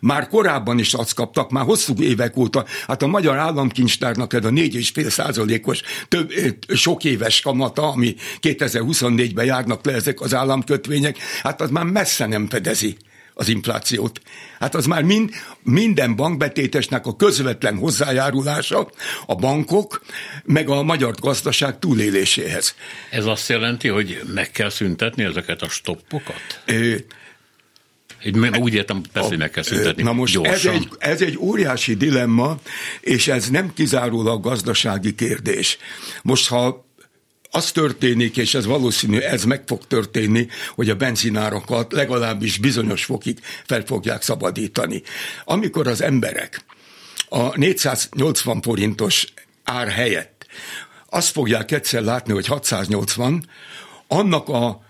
már korábban is azt kaptak, már hosszú évek óta. Hát a magyar államkincstárnak ez a 4,5 százalékos több, sok éves kamata, ami 2024-ben járnak le ezek az államkötvények, hát az már messze nem fedezi az inflációt. Hát az már mind, minden bankbetétesnek a közvetlen hozzájárulása a bankok, meg a magyar gazdaság túléléséhez. Ez azt jelenti, hogy meg kell szüntetni ezeket a stoppokat? Én úgy értem, persze, hogy meg kell szüntetni Na most ez egy, ez egy óriási dilemma, és ez nem kizárólag gazdasági kérdés. Most, ha az történik, és ez valószínű, ez meg fog történni, hogy a benzinárakat legalábbis bizonyos fokig fel fogják szabadítani. Amikor az emberek a 480 forintos ár helyett azt fogják egyszer látni, hogy 680, annak a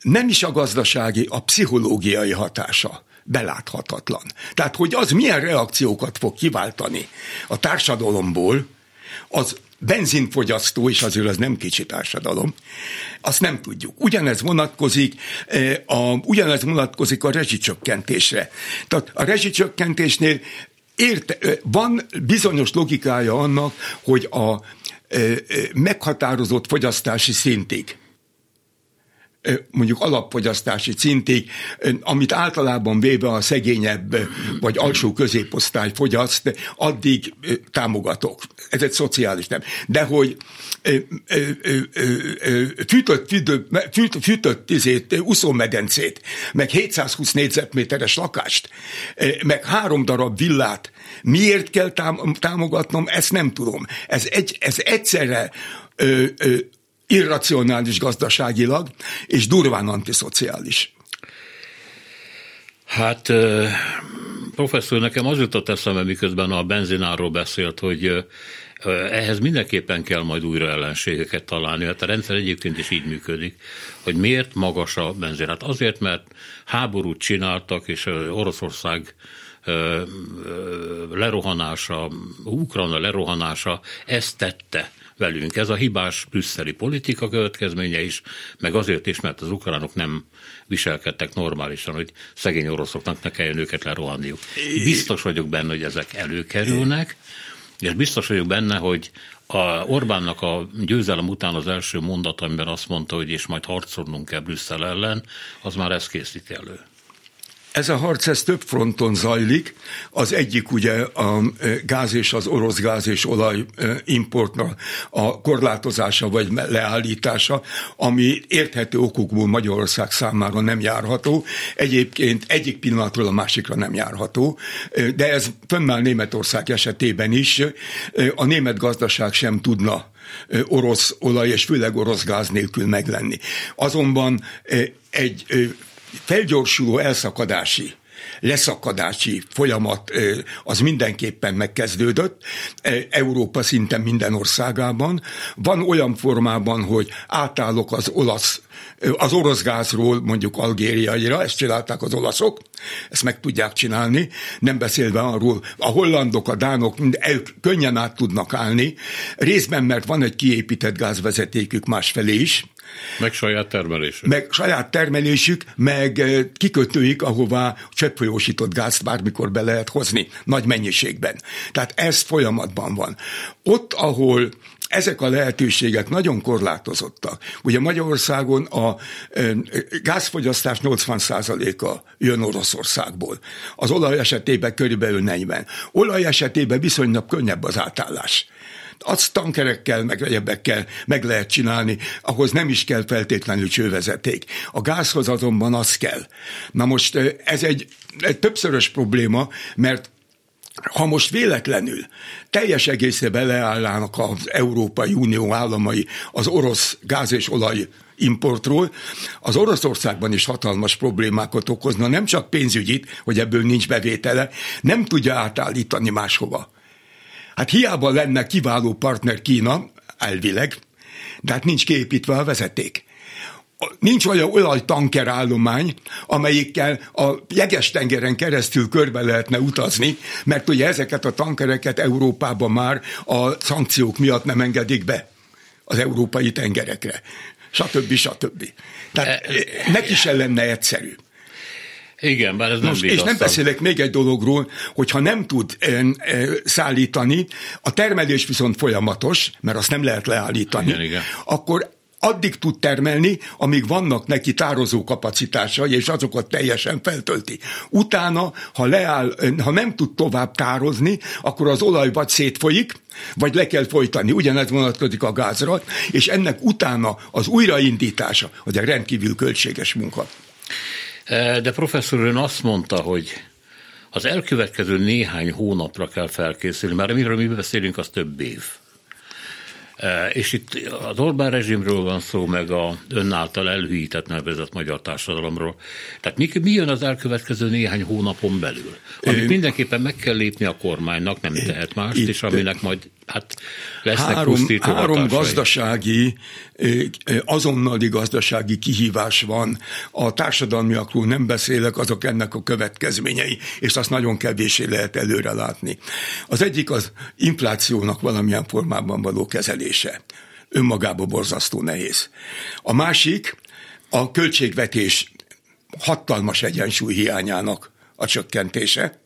nem is a gazdasági, a pszichológiai hatása beláthatatlan. Tehát, hogy az milyen reakciókat fog kiváltani a társadalomból, az benzinfogyasztó, és azért az nem kicsi társadalom, azt nem tudjuk. Ugyanez vonatkozik eh, a, ugyanez vonatkozik a rezsicsökkentésre. Tehát a rezsicsökkentésnél érte, eh, van bizonyos logikája annak, hogy a eh, meghatározott fogyasztási szintig mondjuk alapfogyasztási szintig, amit általában véve a szegényebb vagy alsó középosztály fogyaszt, addig támogatok. Ez egy szociális nem. De hogy fűtött, fűtött, fűtött, izét, úszómedencét, meg 720 négyzetméteres lakást, meg három darab villát, miért kell támogatnom, ezt nem tudom. Ez, egy, ez egyszerre irracionális gazdaságilag, és durván antiszociális. Hát professzor, nekem az jutott eszembe, miközben a benzináról beszélt, hogy ehhez mindenképpen kell majd újra ellenségeket találni. Hát a rendszer egyébként is így működik, hogy miért magas a benzin. Hát azért, mert háborút csináltak, és Oroszország lerohanása, Ukrajna lerohanása ezt tette velünk. Ez a hibás brüsszeli politika következménye is, meg azért is, mert az ukránok nem viselkedtek normálisan, hogy szegény oroszoknak ne kelljen őket lerohanniuk. Biztos vagyok benne, hogy ezek előkerülnek, és biztos vagyok benne, hogy a Orbánnak a győzelem után az első mondat, amiben azt mondta, hogy és majd harcolnunk kell Brüsszel ellen, az már ezt készíti elő. Ez a harc ez több fronton zajlik. Az egyik ugye a e, gáz és az orosz gáz és olaj e, importnak a korlátozása vagy leállítása, ami érthető okokból Magyarország számára nem járható. Egyébként egyik pillanatról a másikra nem járható, e, de ez fönnáll Németország esetében is. A német gazdaság sem tudna orosz olaj és főleg orosz gáz nélkül meglenni. Azonban egy felgyorsuló elszakadási leszakadási folyamat az mindenképpen megkezdődött, Európa szinte minden országában. Van olyan formában, hogy átállok az olasz az orosz gázról mondjuk algériaira, ezt csinálták az olaszok, ezt meg tudják csinálni, nem beszélve arról, a hollandok, a dánok ők könnyen át tudnak állni, részben mert van egy kiépített gázvezetékük másfelé is, meg saját termelésük. Meg saját termelésük, meg kikötőik, ahová cseppfolyósított gázt bármikor be lehet hozni, nagy mennyiségben. Tehát ez folyamatban van. Ott, ahol ezek a lehetőségek nagyon korlátozottak. Ugye Magyarországon a gázfogyasztás 80%-a jön Oroszországból. Az olaj esetében körülbelül 40. Olaj esetében viszonylag könnyebb az átállás azt tankerekkel, meg egyebekkel meg lehet csinálni, ahhoz nem is kell feltétlenül csővezeték. A gázhoz azonban az kell. Na most ez egy, egy többszörös probléma, mert ha most véletlenül teljes egészében leállnának az Európai Unió államai az orosz gáz és olaj importról, az Oroszországban is hatalmas problémákat okozna, nem csak pénzügyit, hogy ebből nincs bevétele, nem tudja átállítani máshova. Hát hiába lenne kiváló partner Kína, elvileg, de hát nincs kiépítve a vezeték. Nincs olyan olajtanker állomány, amelyikkel a jeges tengeren keresztül körbe lehetne utazni, mert ugye ezeket a tankereket Európában már a szankciók miatt nem engedik be az európai tengerekre, stb. stb. Tehát e, neki sem lenne egyszerű. Igen, bár ez nem Most, És nem beszélek még egy dologról, hogyha nem tud e, e, szállítani, a termelés viszont folyamatos, mert azt nem lehet leállítani, igen, igen. akkor addig tud termelni, amíg vannak neki tározó kapacitásai, és azokat teljesen feltölti. Utána, ha, leáll, ha nem tud tovább tározni, akkor az olaj vagy szétfolyik, vagy le kell folytani. Ugyanez vonatkozik a gázra, és ennek utána az újraindítása, hogy egy rendkívül költséges munka. Eh, de professzor ön azt mondta, hogy az elkövetkező néhány hónapra kell felkészülni, mert amiről mi beszélünk, az több év. Eh, és itt az Orbán rezsimről van szó, meg a ön által elhűített nevezett magyar társadalomról. Tehát mi, mi jön az elkövetkező néhány hónapon belül? Amit mindenképpen meg kell lépni a kormánynak, nem tehet mást, és aminek majd hát lesznek három, három gazdasági, azonnali gazdasági kihívás van. A társadalmiakról nem beszélek, azok ennek a következményei, és azt nagyon kevéssé lehet előre látni. Az egyik az inflációnak valamilyen formában való kezelése. Önmagában borzasztó nehéz. A másik a költségvetés hatalmas egyensúly hiányának a csökkentése.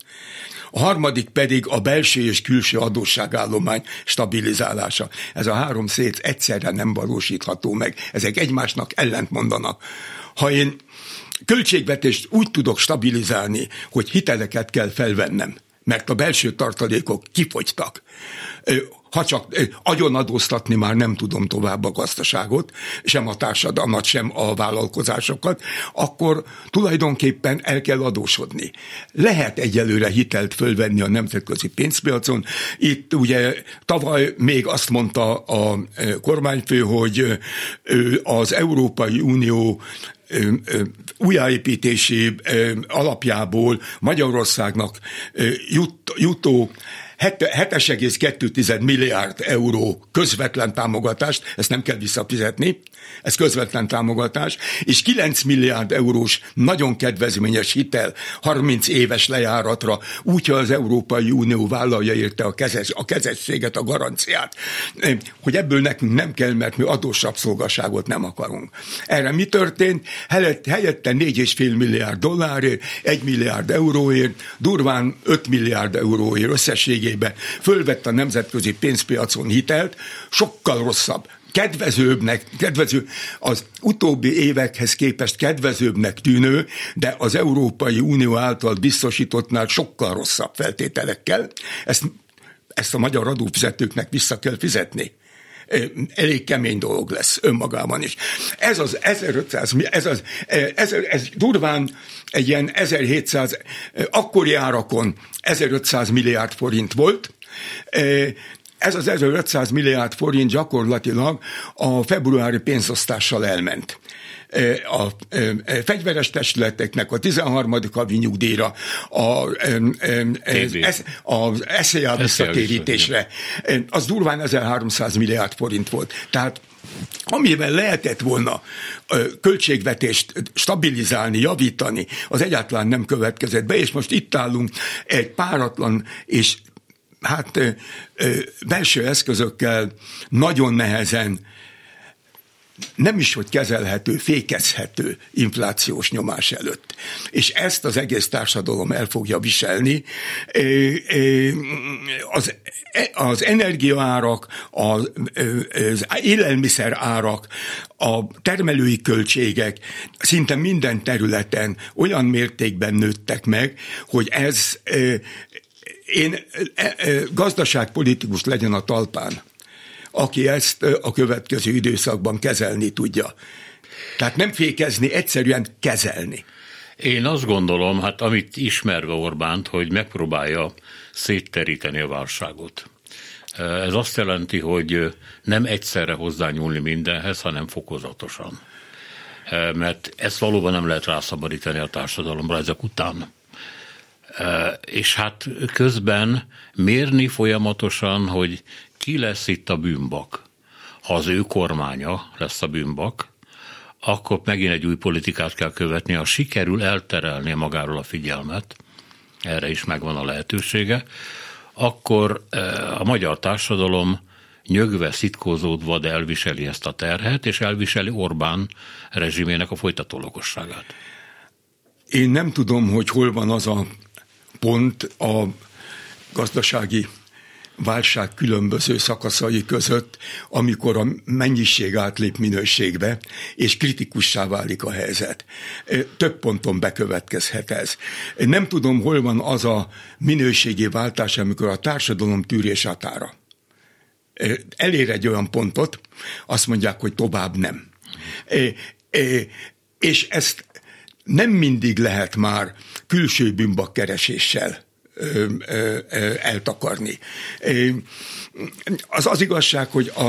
a harmadik pedig a belső és külső adósságállomány stabilizálása. Ez a három szét egyszerre nem valósítható meg. Ezek egymásnak ellent mondanak. Ha én költségvetést úgy tudok stabilizálni, hogy hiteleket kell felvennem, mert a belső tartalékok kifogytak, ha csak agyonadóztatni már nem tudom tovább a gazdaságot, sem a társadalmat, sem a vállalkozásokat, akkor tulajdonképpen el kell adósodni. Lehet egyelőre hitelt fölvenni a nemzetközi pénzpiacon. Itt ugye tavaly még azt mondta a kormányfő, hogy az Európai Unió újjáépítési alapjából Magyarországnak jut, jutó 7,2 milliárd euró közvetlen támogatást, ezt nem kell visszafizetni, ez közvetlen támogatás, és 9 milliárd eurós nagyon kedvezményes hitel 30 éves lejáratra, úgyhogy az Európai Unió vállalja érte a, kezes, a kezességet, a garanciát, hogy ebből nekünk nem kell, mert mi adósabb szolgaságot nem akarunk. Erre mi történt? Helyette 4,5 milliárd dollárért, 1 milliárd euróért, durván 5 milliárd euróért összességében fölvett a nemzetközi pénzpiacon hitelt, sokkal rosszabb, kedvezőbbnek, kedvező, az utóbbi évekhez képest kedvezőbbnek tűnő, de az Európai Unió által biztosítottnál sokkal rosszabb feltételekkel. Ezt, ezt a magyar adófizetőknek vissza kell fizetni elég kemény dolog lesz önmagában is. Ez az 1500, ez, az, ez, ez durván egy ilyen 1700, akkori árakon 1500 milliárd forint volt, ez az 1500 milliárd forint gyakorlatilag a februári pénzosztással elment a e, e, fegyveres testületeknek a 13. havi nyugdíjra, a, az SZIA visszatérítésre, az durván 1300 milliárd forint volt. Tehát amivel lehetett volna költségvetést stabilizálni, javítani, az egyáltalán nem következett be, és most itt állunk egy páratlan és hát belső eszközökkel nagyon nehezen nem is, hogy kezelhető, fékezhető inflációs nyomás előtt. És ezt az egész társadalom el fogja viselni. Az, az energiaárak, az, az élelmiszer a termelői költségek szinte minden területen olyan mértékben nőttek meg, hogy ez én e, e, gazdaságpolitikus legyen a talpán, aki ezt a következő időszakban kezelni tudja. Tehát nem fékezni, egyszerűen kezelni. Én azt gondolom, hát amit ismerve Orbánt, hogy megpróbálja szétteríteni a válságot. Ez azt jelenti, hogy nem egyszerre hozzányúlni mindenhez, hanem fokozatosan. Mert ezt valóban nem lehet rászabadítani a társadalomra ezek után és hát közben mérni folyamatosan, hogy ki lesz itt a bűnbak. Ha az ő kormánya lesz a bűnbak, akkor megint egy új politikát kell követni, ha sikerül elterelni magáról a figyelmet, erre is megvan a lehetősége, akkor a magyar társadalom nyögve, szitkózódva, de elviseli ezt a terhet, és elviseli Orbán rezsimének a folytatólagosságát. Én nem tudom, hogy hol van az a pont a gazdasági válság különböző szakaszai között, amikor a mennyiség átlép minőségbe, és kritikussá válik a helyzet. Több ponton bekövetkezhet ez. Nem tudom, hol van az a minőségi váltás, amikor a társadalom tűrés határa elér egy olyan pontot, azt mondják, hogy tovább nem. És ezt nem mindig lehet már külső bűnbak kereséssel eltakarni. Az az igazság, hogy a,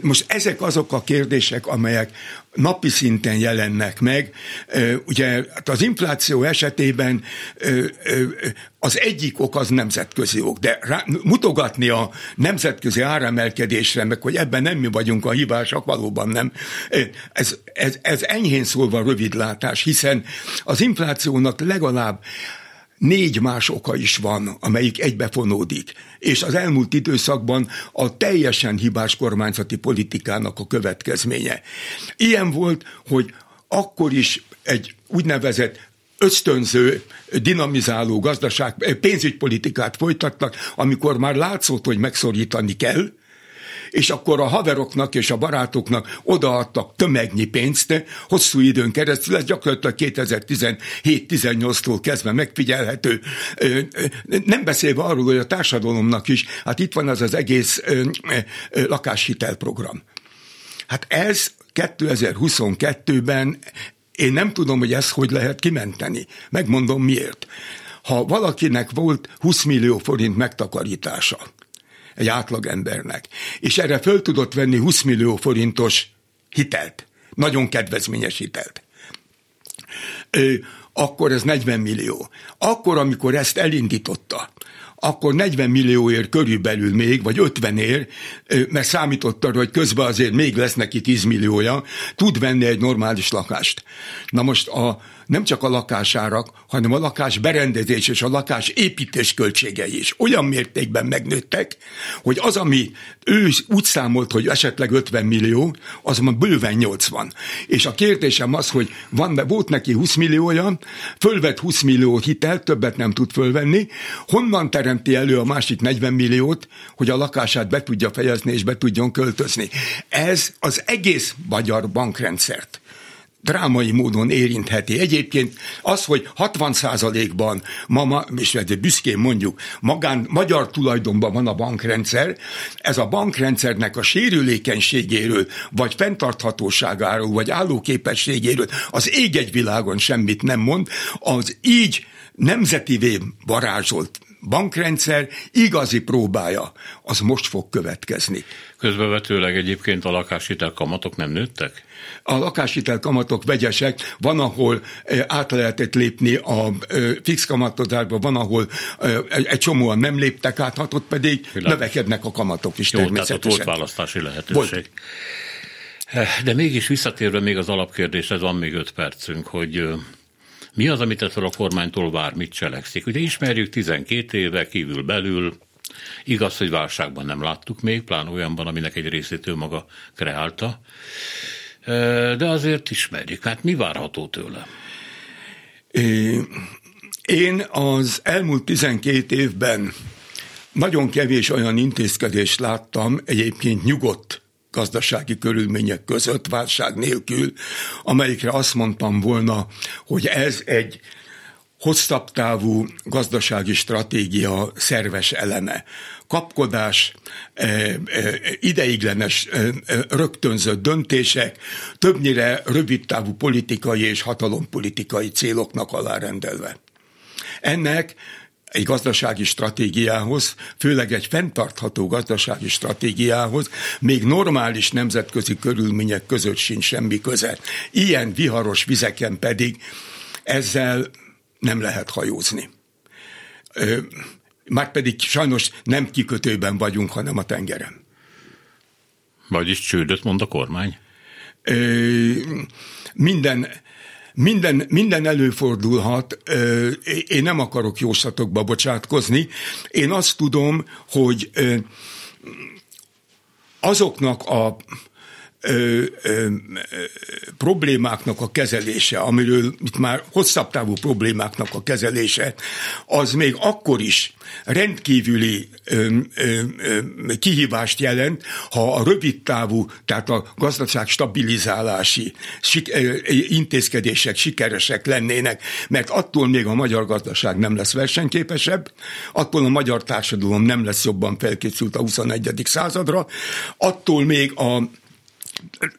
most ezek azok a kérdések, amelyek napi szinten jelennek meg. Ugye hát az infláció esetében az egyik ok az nemzetközi ok, de rá, mutogatni a nemzetközi áremelkedésre, meg hogy ebben nem mi vagyunk a hibásak, valóban nem. Ez, ez, ez enyhén szólva rövidlátás, hiszen az inflációnak legalább négy más oka is van, amelyik egybefonódik, és az elmúlt időszakban a teljesen hibás kormányzati politikának a következménye. Ilyen volt, hogy akkor is egy úgynevezett ösztönző, dinamizáló gazdaság, pénzügypolitikát folytatnak, amikor már látszott, hogy megszorítani kell, és akkor a haveroknak és a barátoknak odaadtak tömegnyi pénzt hosszú időn keresztül, ez gyakorlatilag 2017-18-tól kezdve megfigyelhető. Nem beszélve arról, hogy a társadalomnak is, hát itt van az az egész lakáshitelprogram. Hát ez 2022-ben én nem tudom, hogy ezt hogy lehet kimenteni. Megmondom miért. Ha valakinek volt 20 millió forint megtakarítása, egy átlagembernek, és erre föl tudott venni 20 millió forintos hitelt, nagyon kedvezményes hitelt, akkor ez 40 millió. Akkor, amikor ezt elindította, akkor 40 millióért körülbelül még, vagy 50 ér, mert számított arra, hogy közben azért még lesz neki 10 milliója, tud venni egy normális lakást. Na most a, nem csak a lakásárak, hanem a lakás berendezés és a lakás építés költségei is olyan mértékben megnőttek, hogy az, ami ő úgy számolt, hogy esetleg 50 millió, az ma bőven 80. És a kérdésem az, hogy van, volt neki 20 milliója, fölvett 20 millió hitelt, többet nem tud fölvenni, honnan teremti elő a másik 40 milliót, hogy a lakását be tudja fejezni és be tudjon költözni. Ez az egész magyar bankrendszert drámai módon érintheti. Egyébként az, hogy 60%-ban, ma, és büszkén mondjuk, magán, magyar tulajdonban van a bankrendszer, ez a bankrendszernek a sérülékenységéről, vagy fenntarthatóságáról, vagy állóképességéről az ég egy világon semmit nem mond, az így nemzetivé varázsolt bankrendszer igazi próbája, az most fog következni. Közbevetőleg egyébként a lakáshitel kamatok nem nőttek? A lakáshitel kamatok vegyesek, van, ahol eh, át lehetett lépni a eh, fix kamatozásba, van, ahol eh, egy csomóan nem léptek át, hát ott pedig Világos. növekednek a kamatok is Jó, természetesen. Tehát ott volt választási lehetőség. Volt. De mégis visszatérve még az alapkérdéshez, van még öt percünk, hogy mi az, amit ettől a kormánytól vár, mit cselekszik? Ugye ismerjük 12 éve kívül belül, igaz, hogy válságban nem láttuk még, pláne olyanban, aminek egy részét ő maga kreálta, de azért ismerjük. Hát mi várható tőle? Én az elmúlt 12 évben nagyon kevés olyan intézkedést láttam, egyébként nyugodt gazdasági körülmények között, válság nélkül, amelyikre azt mondtam volna, hogy ez egy hosszabb távú gazdasági stratégia szerves eleme. Kapkodás, eh, eh, ideiglenes eh, rögtönzött döntések, többnyire rövidtávú politikai és hatalompolitikai céloknak alárendelve. Ennek egy gazdasági stratégiához, főleg egy fenntartható gazdasági stratégiához, még normális nemzetközi körülmények között sincs semmi köze. Ilyen viharos vizeken pedig ezzel nem lehet hajózni. Már pedig sajnos nem kikötőben vagyunk, hanem a tengeren. Vagyis csődöt mond a kormány? Minden minden, minden előfordulhat, én nem akarok jóslatokba bocsátkozni, én azt tudom, hogy azoknak a ö, ö, problémáknak a kezelése, amiről itt már hosszabb távú problémáknak a kezelése, az még akkor is rendkívüli ö, ö, ö, kihívást jelent, ha a rövid távú, tehát a gazdaság stabilizálási sik, ö, intézkedések sikeresek lennének, mert attól még a magyar gazdaság nem lesz versenyképesebb, attól a magyar társadalom nem lesz jobban felkészült a 21. századra, attól még a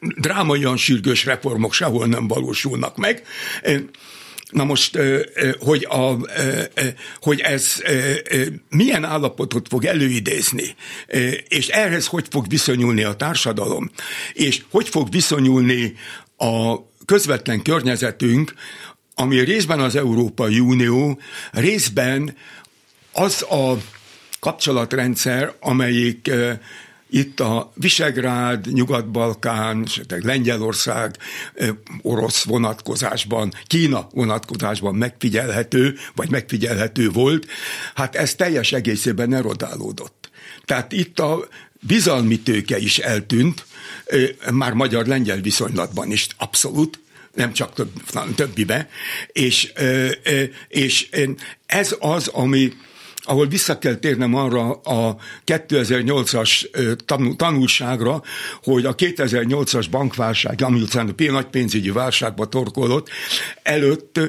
drámaian sürgős reformok sehol nem valósulnak meg. Na most, hogy, a, hogy ez milyen állapotot fog előidézni, és ehhez hogy fog viszonyulni a társadalom, és hogy fog viszonyulni a közvetlen környezetünk, ami részben az Európai Unió, részben az a kapcsolatrendszer, amelyik itt a Visegrád, Nyugat-Balkán, Lengyelország, orosz vonatkozásban, Kína vonatkozásban megfigyelhető, vagy megfigyelhető volt, hát ez teljes egészében erodálódott. Tehát itt a bizalmi tőke is eltűnt, már magyar-lengyel viszonylatban is abszolút, nem csak több, többibe, és, és ez az, ami ahol vissza kell térnem arra a 2008-as tanulságra, hogy a 2008-as bankválság, ami után a nagy pénzügyi válságba torkolott, előtt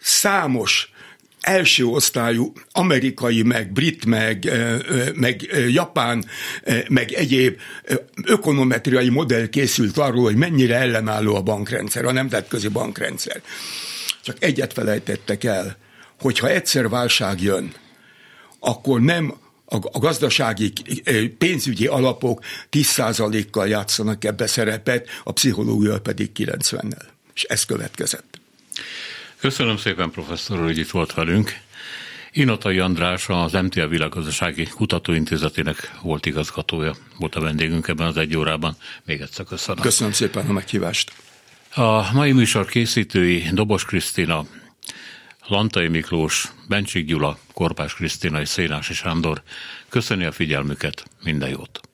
számos első osztályú amerikai, meg brit, meg, meg japán, meg egyéb ökonometriai modell készült arról, hogy mennyire ellenálló a bankrendszer, a nemzetközi bankrendszer. Csak egyet felejtettek el, hogyha egyszer válság jön, akkor nem a gazdasági pénzügyi alapok 10%-kal játszanak ebbe szerepet, a pszichológia pedig 90-nel. És ez következett. Köszönöm szépen, professzor hogy itt volt velünk. Inotai András, az MTA Világgazdasági Kutatóintézetének volt igazgatója, volt a vendégünk ebben az egy órában. Még egyszer köszönöm. Köszönöm szépen a meghívást. A mai műsor készítői Dobos Krisztina, Lantai Miklós, Bencsik Gyula, Korpás Krisztina és Szénási Sándor. Köszöni a figyelmüket, minden jót!